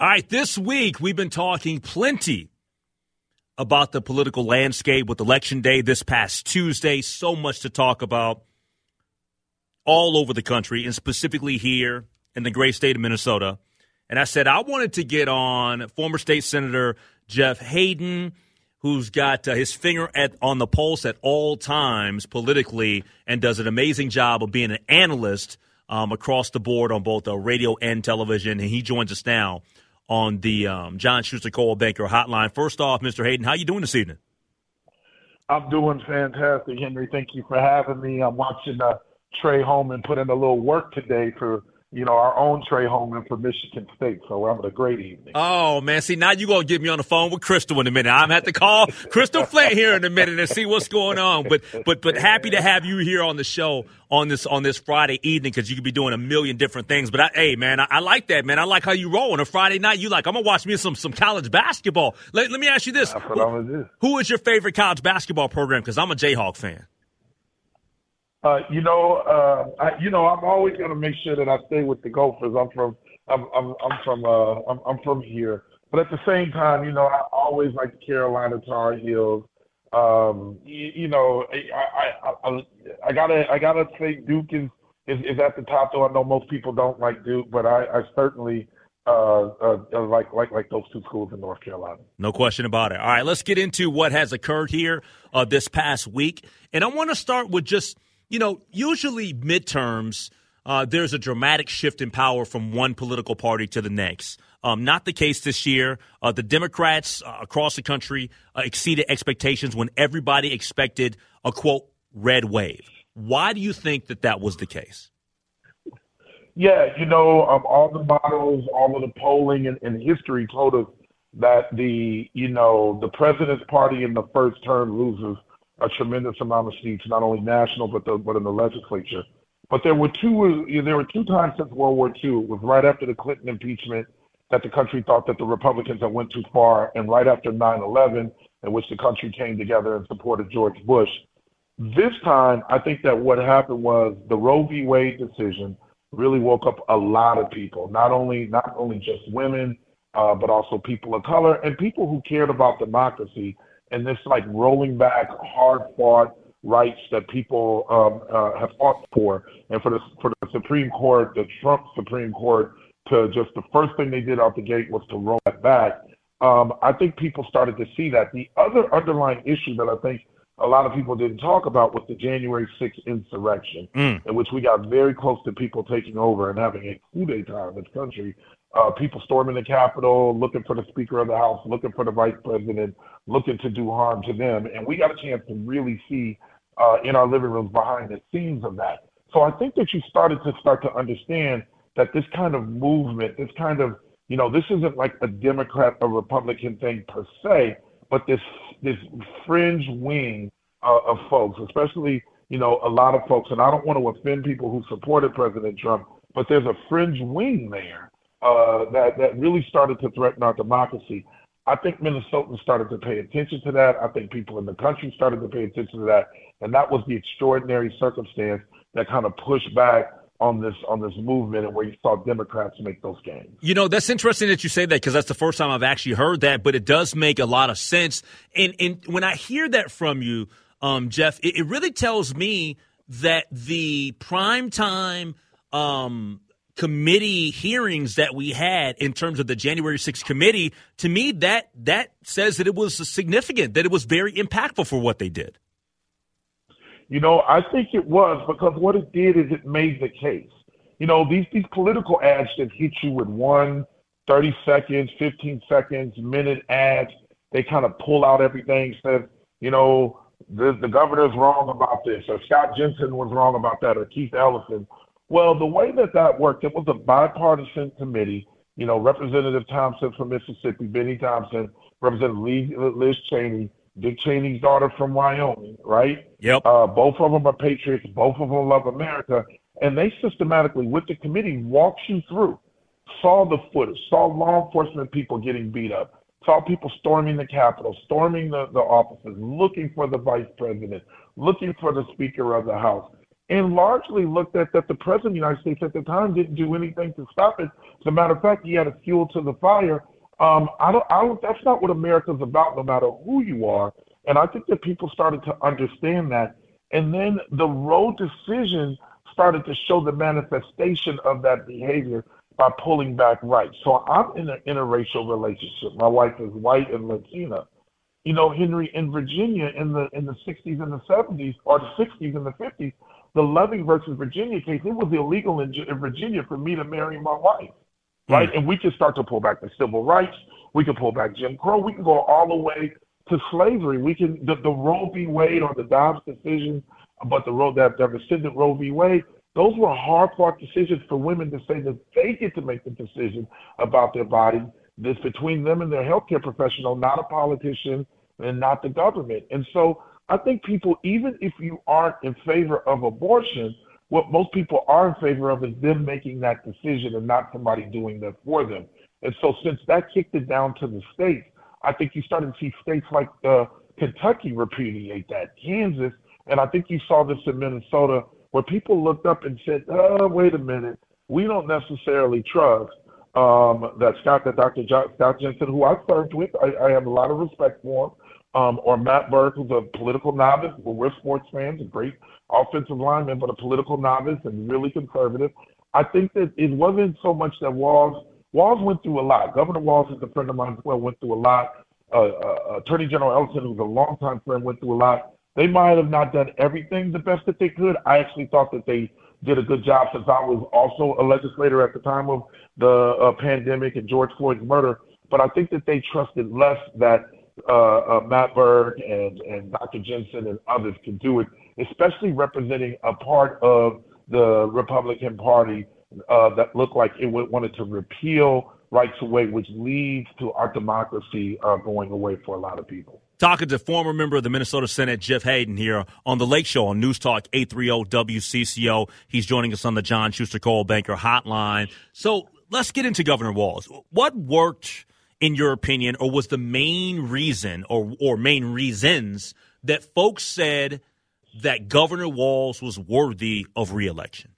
All right, this week we've been talking plenty about the political landscape with Election Day this past Tuesday. So much to talk about all over the country and specifically here in the great state of Minnesota. And I said I wanted to get on former state senator Jeff Hayden, who's got uh, his finger at on the pulse at all times politically and does an amazing job of being an analyst um, across the board on both uh, radio and television. And he joins us now on the um, John Schuster Coldwell Banker Hotline. First off, Mr. Hayden, how you doing this evening? I'm doing fantastic, Henry. Thank you for having me. I'm watching uh, Tre Holloman put in a little work today for you know our own Tre Holloman for Michigan State. So we're having a great evening. Oh man, see now you gonna get me on the phone with Crystal in a minute. I'm gonna have to call Crystal Flint here in a minute and see what's going on. But but but happy to have you here on the show on this on this Friday evening because you could be doing a million different things. But I, hey man, I, I, like that man. I like how you roll on a Friday night. You like I'm gonna watch me some some college basketball. Let, let me ask you this: That's what I'm gonna do. Who is your favorite college basketball program? Because I'm a Jayhawk fan. Uh, you know, uh, I, you know, I'm always going to make sure that I stay with the Gophers. I'm from, I'm, I'm, I'm from, uh, I'm, I'm from here. But at the same time, you know, I always like the Carolina Tar Heels. Um, you, you know, I, I, I, I gotta, I gotta say Duke is, is, is at the top. Though I know most people don't like Duke, but I, I certainly. Uh, uh, like like like those two schools in North Carolina. No question about it. All right, let's get into what has occurred here uh, this past week, and I want to start with just you know, usually midterms, uh, there's a dramatic shift in power from one political party to the next. Um, not the case this year. Uh, the Democrats uh, across the country uh, exceeded expectations when everybody expected a quote red wave. Why do you think that that was the case? Yeah, you know, um, all the models, all of the polling and, and history told us that the, you know, the president's party in the first term loses a tremendous amount of seats, not only national but the, but in the legislature. But there were two there were two times since World War II. It was right after the Clinton impeachment that the country thought that the Republicans had went too far, and right after 9/11, in which the country came together and supported George Bush. This time, I think that what happened was the Roe v. Wade decision really woke up a lot of people, not only not only just women, uh, but also people of color and people who cared about democracy and this like rolling back hard fought rights that people um, uh, have fought for, and for the for the Supreme Court, the Trump Supreme Court, to just the first thing they did out the gate was to roll that back. Um, I think people started to see that. The other underlying issue that I think a lot of people didn't talk about was the January 6th insurrection, Mm. in which we got very close to people taking over and having a coup d'etat in this country. Uh, people storming the Capitol, looking for the Speaker of the House, looking for the Vice President, looking to do harm to them. And we got a chance to really see uh, in our living rooms behind the scenes of that. So I think that you started to start to understand that this kind of movement, this kind of, you know, this isn't like a Democrat or Republican thing per se, but this this fringe wing uh, of folks, especially you know a lot of folks, and I don't want to offend people who supported President Trump, but there's a fringe wing there uh, that that really started to threaten our democracy. I think Minnesotans started to pay attention to that. I think people in the country started to pay attention to that, and that was the extraordinary circumstance that kind of pushed back on this on this movement and where you saw Democrats make those gains. You know, that's interesting that you say that because that's the first time I've actually heard that, but it does make a lot of sense. And and when I hear that from you, um, Jeff, it, it really tells me that the primetime um, committee hearings that we had in terms of the January 6th committee, to me, that that says that it was significant, that it was very impactful for what they did. You know, I think it was because what it did is it made the case. You know, these these political ads that hit you with one, 30 seconds, 15 seconds, minute ads, they kind of pull out everything, says, you know, the, the governor's wrong about this, or Scott Jensen was wrong about that, or Keith Ellison. Well, the way that that worked, it was a bipartisan committee. You know, Representative Thompson from Mississippi, Benny Thompson, Representative Liz Cheney, Dick Cheney's daughter from Wyoming, right? Yep. Uh, both of them are patriots. Both of them love America. And they systematically, with the committee, walked you through, saw the footage, saw law enforcement people getting beat up, saw people storming the Capitol, storming the, the offices, looking for the vice president, looking for the Speaker of the House, and largely looked at that the President of the United States at the time didn't do anything to stop it. As a matter of fact, he had a fuel to the fire. Um, I don't, I don't, that's not what America's about, no matter who you are. And I think that people started to understand that. And then the Roe decision started to show the manifestation of that behavior by pulling back rights. So I'm in an interracial relationship. My wife is white and Latina. You know, Henry, in Virginia in the in the 60s and the 70s, or the 60s and the 50s, the Loving versus Virginia case, it was illegal in, in Virginia for me to marry my wife, right? Mm. And we can start to pull back the civil rights. We can pull back Jim Crow. We can go all the way to slavery. We can the, the Roe v. Wade or the Dobbs decision, but the Roe that, that rescinded Roe v. Wade those were hard fought decisions for women to say that they get to make the decision about their body. This between them and their healthcare professional, not a politician and not the government. And so I think people, even if you aren't in favor of abortion, what most people are in favor of is them making that decision and not somebody doing that for them. And so since that kicked it down to the states, I think you started to see states like uh, Kentucky repudiate that, Kansas, and I think you saw this in Minnesota where people looked up and said, oh, wait a minute, we don't necessarily trust um, that Scott, that Dr. John, Scott Jensen, who I served with, I, I have a lot of respect for him, um, or Matt Birk, who's a political novice. Well, we're sports fans, a great offensive lineman, but a political novice and really conservative. I think that it wasn't so much that Walz Walz went through a lot. Governor Walz is a friend of mine as well, went through a lot. Uh, uh, Attorney General Ellison, who's a longtime friend, went through a lot. They might have not done everything the best that they could. I actually thought that they did a good job since I was also a legislator at the time of the uh, pandemic and George Floyd's murder. But I think that they trusted less that uh, uh, Matt Birk and, and Dr. Jensen and others can do it, especially representing a part of the Republican Party uh, that looked like it wanted to repeal rights away, which leads to our democracy uh, going away for a lot of people. Talking to former member of the Minnesota Senate, Jeff Hayden, here on the Lake Show on News Talk 830 WCCO. He's joining us on the John Schuster Coldwell Banker Hotline. So let's get into Governor Walz. What worked, in your opinion, or was the main reason or, or main reasons that folks said that Governor Walz was worthy of reelection?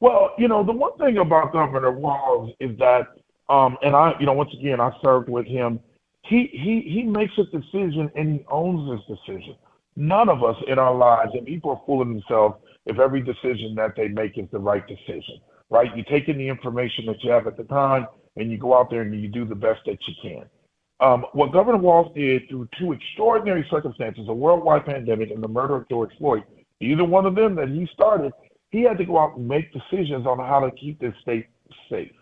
Well, you know, the one thing about Governor Walz is that, um, and I, you know, once again, I served with him. He he he makes a decision and he owns this decision. None of us in our lives, and people are fooling themselves if every decision that they make is the right decision, right? You take in the information that you have at the time, and you go out there and you do the best that you can. Um, what Governor Walz did through two extraordinary circumstances, a worldwide pandemic and the murder of George Floyd, either one of them that he started, he had to go out and make decisions on how to keep this state safe.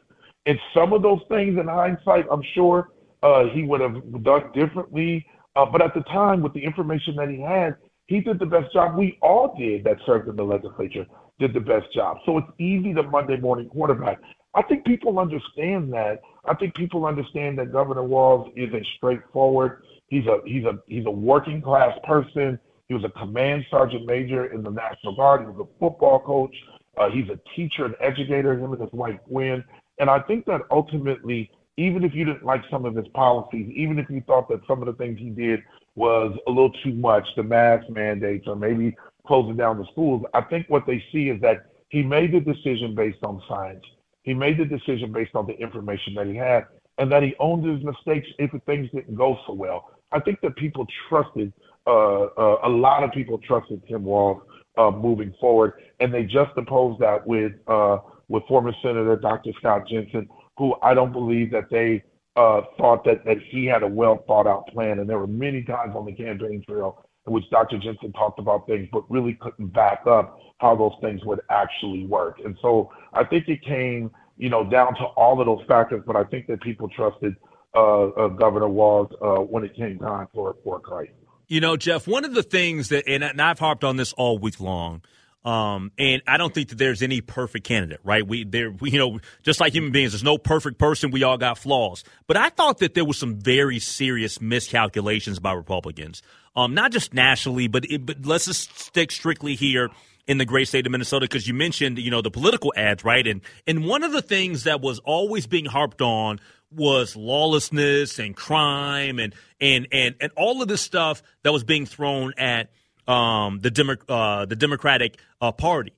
And some of those things in hindsight, I'm sure uh, he would have done differently. Uh, but at the time, with the information that he had, he did the best job. We all did that served in the legislature, did the best job. So it's easy to Monday morning quarterback. I think people understand that. I think people understand that Governor Walz is a straightforward. He's a he's a he's a working class person. He was a command sergeant major in the National Guard. He was a football coach. Uh, he's a teacher and educator, him and his wife Gwen. And I think that ultimately, even if you didn't like some of his policies, even if you thought that some of the things he did was a little too much, the mask mandates or maybe closing down the schools, I think what they see is that he made the decision based on science. He made the decision based on the information that he had, and that he owned his mistakes if things didn't go so well. I think that people trusted uh, uh, a lot of people trusted Tim Walz uh, moving forward. And they just opposed that with uh, with former Senator Dr. Scott Jensen, who I don't believe that they uh, thought that, that he had a well thought out plan. And there were many times on the campaign trail in which Dr. Jensen talked about things, but really couldn't back up how those things would actually work. And so I think it came, you know, down to all of those factors, but I think that people trusted uh, uh, Governor Walz uh, when it came time for, a crisis. You know, Jeff, one of the things that, and I've harped on this all week long, um, and I don't think that there's any perfect candidate, right? We there, we, you know, just like human beings, there's no perfect person. We all got flaws. But I thought that there was some very serious miscalculations by Republicans, um, not just nationally, but it, but let's just stick strictly here in the great state of Minnesota because you mentioned, you know, the political ads, right? And and one of the things that was always being harped on was lawlessness and crime and and and and all of this stuff that was being thrown at um, the Demo- uh, the Democratic uh, Party.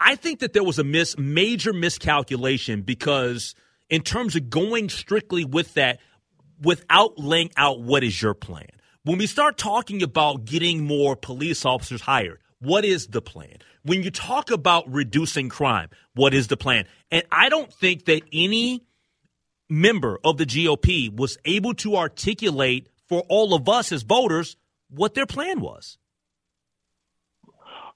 I think that there was a mis- major miscalculation because in terms of going strictly with that without laying out what is your plan. When we start talking about getting more police officers hired, what is the plan? When you talk about reducing crime, what is the plan? And I don't think that any member of the GOP was able to articulate for all of us as voters what their plan was.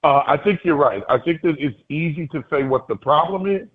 Uh, I think you're right. I think that it's easy to say what the problem is.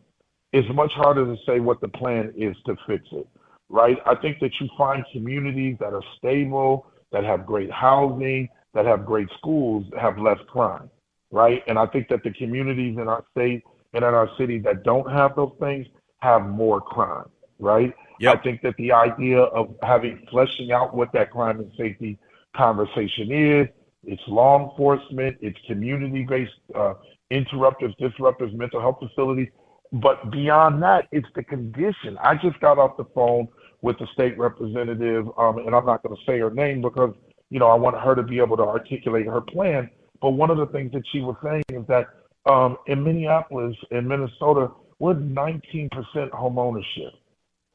It's much harder to say what the plan is to fix it, right? I think that you find communities that are stable, that have great housing, that have great schools, have less crime, right? And I think that the communities in our state and in our city that don't have those things have more crime, right? Yep. I think that the idea of having fleshing out what that crime and safety conversation is, it's law enforcement, it's community-based uh, interrupters, disruptors, mental health facilities. But beyond that, it's the condition. I just got off the phone with the state representative, um, and I'm not going to say her name because you know I want her to be able to articulate her plan. But one of the things that she was saying is that um, in Minneapolis, in Minnesota, we're 19% home ownership.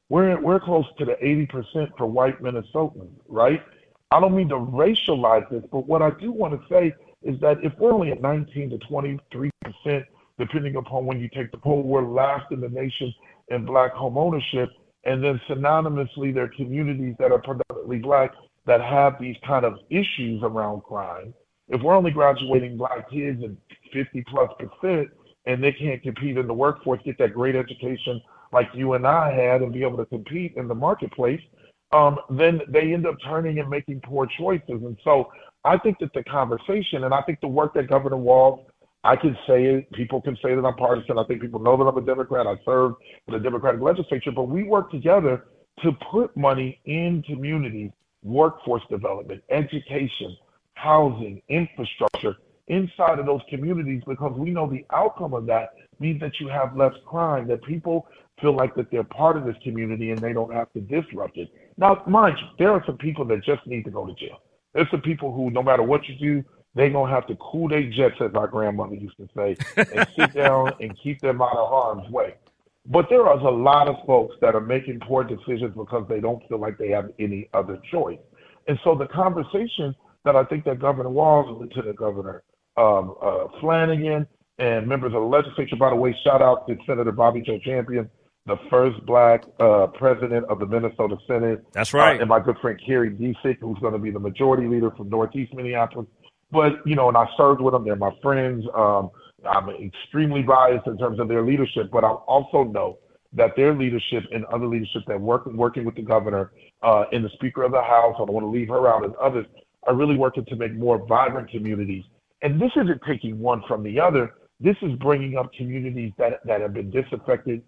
We're we're close to the 80% for white Minnesotans, right? I don't mean to racialize this, but what I do want to say is that if we're only at 19 to 23 percent, depending upon when you take the poll, we're last in the nation in black home ownership, and then synonymously, there are communities that are predominantly black that have these kind of issues around crime. If we're only graduating black kids at 50 plus percent, and they can't compete in the workforce, get that great education like you and I had, and be able to compete in the marketplace, um, then they end up turning and making poor choices. And so I think that the conversation, and I think the work that Governor Walz, I can say it, people can say that I'm partisan. I think people know that I'm a Democrat. I serve in the Democratic legislature, but we work together to put money in community workforce development, education, housing, infrastructure inside of those communities because we know the outcome of that means that you have less crime, that people feel like that they're part of this community and they don't have to disrupt it. Now, mind you, there are some people that just need to go to jail. There's some people who, no matter what you do, they're going to have to cool their jets, as our grandmother used to say, and sit down and keep them out of harm's way. But there are a lot of folks that are making poor decisions because they don't feel like they have any other choice. And so the conversation that I think that Governor Walz, Lieutenant Governor um, uh, Flanagan, and members of the legislature, by the way, shout out to Senator Bobby Joe Champion, the first black uh, president of the Minnesota Senate. That's right. Uh, and my good friend Kari Dziedzic, who's going to be the majority leader from Northeast Minneapolis. But, you know, and I served with them. They're my friends. Um, I'm extremely biased in terms of their leadership, but I also know that their leadership and other leadership that work working with the governor uh, and the Speaker of the House, I don't want to leave her out, and others are really working to make more vibrant communities. And this isn't taking one from the other. This is bringing up communities that, that have been disaffected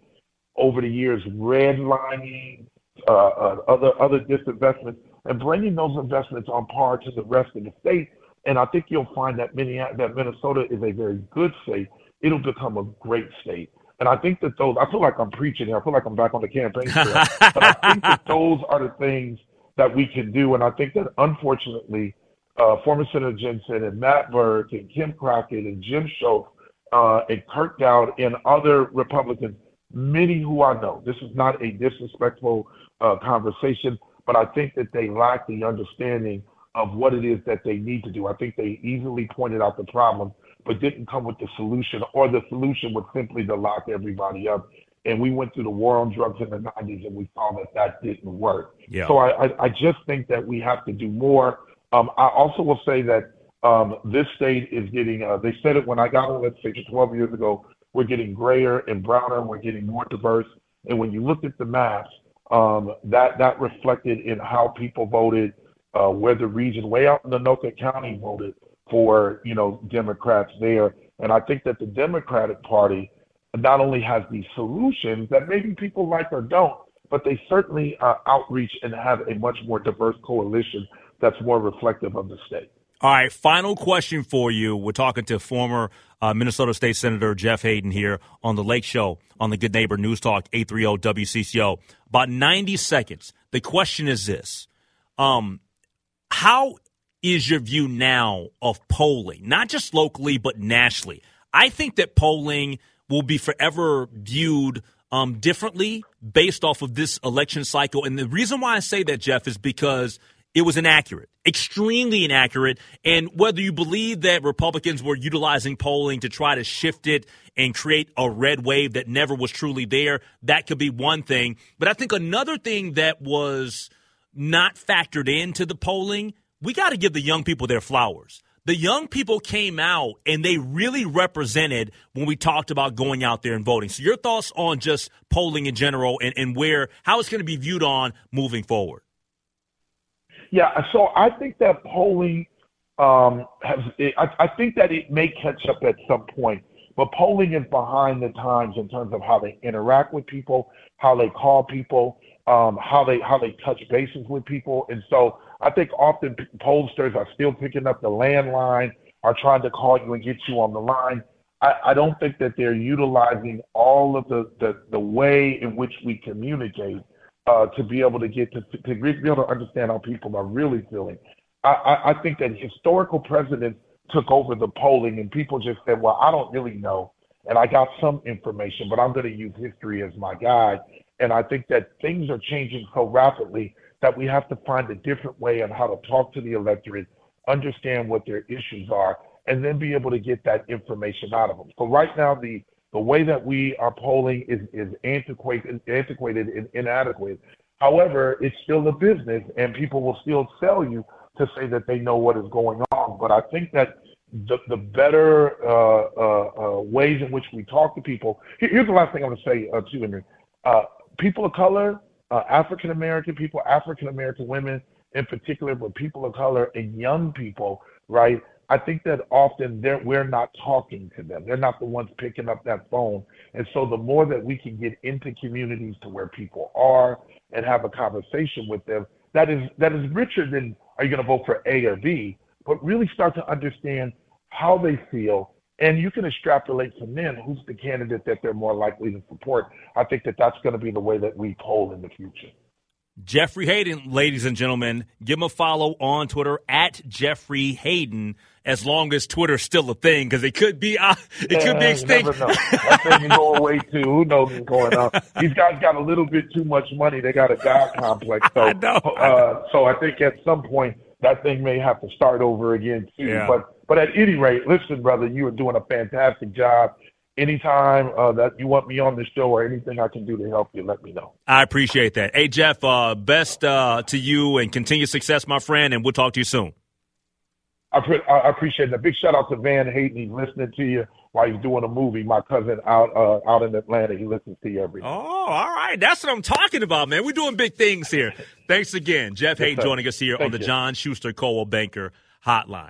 over the years, redlining, uh, uh, other other disinvestments, and bringing those investments on par to the rest of the state. And I think you'll find that that Minnesota is a very good state. It'll become a great state. And I think that those, I feel like I'm preaching here. I feel like I'm back on the campaign trail. but I think that those are the things that we can do. And I think that unfortunately, uh, former Senator Jensen and Matt Birk and Kim Crockett and Jim Schultz uh, and Kurt Daudt and other Republicans many who I know. This is not a disrespectful uh, conversation, but I think that they lack the understanding of what it is that they need to do. I think they easily pointed out the problem but didn't come with the solution, or the solution was simply to lock everybody up. And we went through the war on drugs in the 90s, and we saw that that didn't work. Yeah. So I, I, I just think that we have to do more. Um, I also will say that um, this state is getting, uh, they said it when I got on legislature 12 years ago, we're getting grayer and browner, we're getting more diverse. And when you look at the maps, um, that, that reflected in how people voted, uh, where the region, way out in Anoka County voted for, you know, Democrats there. And I think that the Democratic Party not only has these solutions that maybe people like or don't, but they certainly uh, outreach and have a much more diverse coalition that's more reflective of the state. All right, final question for you. We're talking to former uh, Minnesota State Senator Jeff Hayden here on the Lake Show on the Good Neighbor News Talk 830 WCCO. About 90 seconds. The question is this um, How is your view now of polling, not just locally, but nationally? I think that polling will be forever viewed um, differently based off of this election cycle. And the reason why I say that, Jeff, is because it was inaccurate, extremely inaccurate. And whether you believe that Republicans were utilizing polling to try to shift it and create a red wave that never was truly there, that could be one thing. But I think another thing that was not factored into the polling, we got to give the young people their flowers. The young people came out and they really represented when we talked about going out there and voting. So, your thoughts on just polling in general and, and where, how it's going to be viewed on moving forward? Yeah, so I think that polling um, has. I, I think that it may catch up at some point, but polling is behind the times in terms of how they interact with people, how they call people, um, how they how they touch bases with people, and so I think often pollsters are still picking up the landline, are trying to call you and get you on the line. I, I don't think that they're utilizing all of the, the, the way in which we communicate uh, to be able to get to, to be able to understand how people are really feeling. I, I, I think that historical presidents took over the polling and people just said, well, I don't really know. And I got some information, but I'm going to use history as my guide. And I think that things are changing so rapidly that we have to find a different way on how to talk to the electorate, understand what their issues are, and then be able to get that information out of them. So right now, the the way that we are polling is, is antiquated, antiquated and inadequate. However, it's still a business, and people will still sell you to say that they know what is going on. But I think that the, the better uh, uh, uh, ways in which we talk to people. Here's the last thing I'm going to say uh, to you, uh, people of color, uh, African American people, African American women in particular, but people of color and young people, right? I think that often they're, we're not talking to them. They're not the ones picking up that phone. And so the more that we can get into communities to where people are and have a conversation with them, that is that is richer than are you going to vote for A or B, but really start to understand how they feel. And you can extrapolate from then who's the candidate that they're more likely to support. I think that that's going to be the way that we poll in the future. Jeffrey Hayden, ladies and gentlemen, give him a follow on Twitter at Jeffrey Hayden as long as Twitter's still a thing, because it could be uh, it yeah, could be extinct. that thing can go away too. Who knows what's going on? These guys got a little bit too much money. They got a god complex. So, I know. Uh, so I think at some point that thing may have to start over again too. Yeah. But but at any rate, listen, brother, you are doing a fantastic job. Anytime uh, that you want me on the show or anything I can do to help you, let me know. I appreciate that. Hey, Jeff, uh, best uh, to you and continued success, my friend, and we'll talk to you soon. I, pre- I appreciate that. Big shout out to Van Hayden. He's listening to you while he's doing a movie. My cousin out uh, out in Atlanta, he listens to you every day. Oh, all right. That's what I'm talking about, man. We're doing big things here. Thanks again. Jeff yes, Hayden joining us here Thank on the you. John Schuster Coldwell Banker Hotline.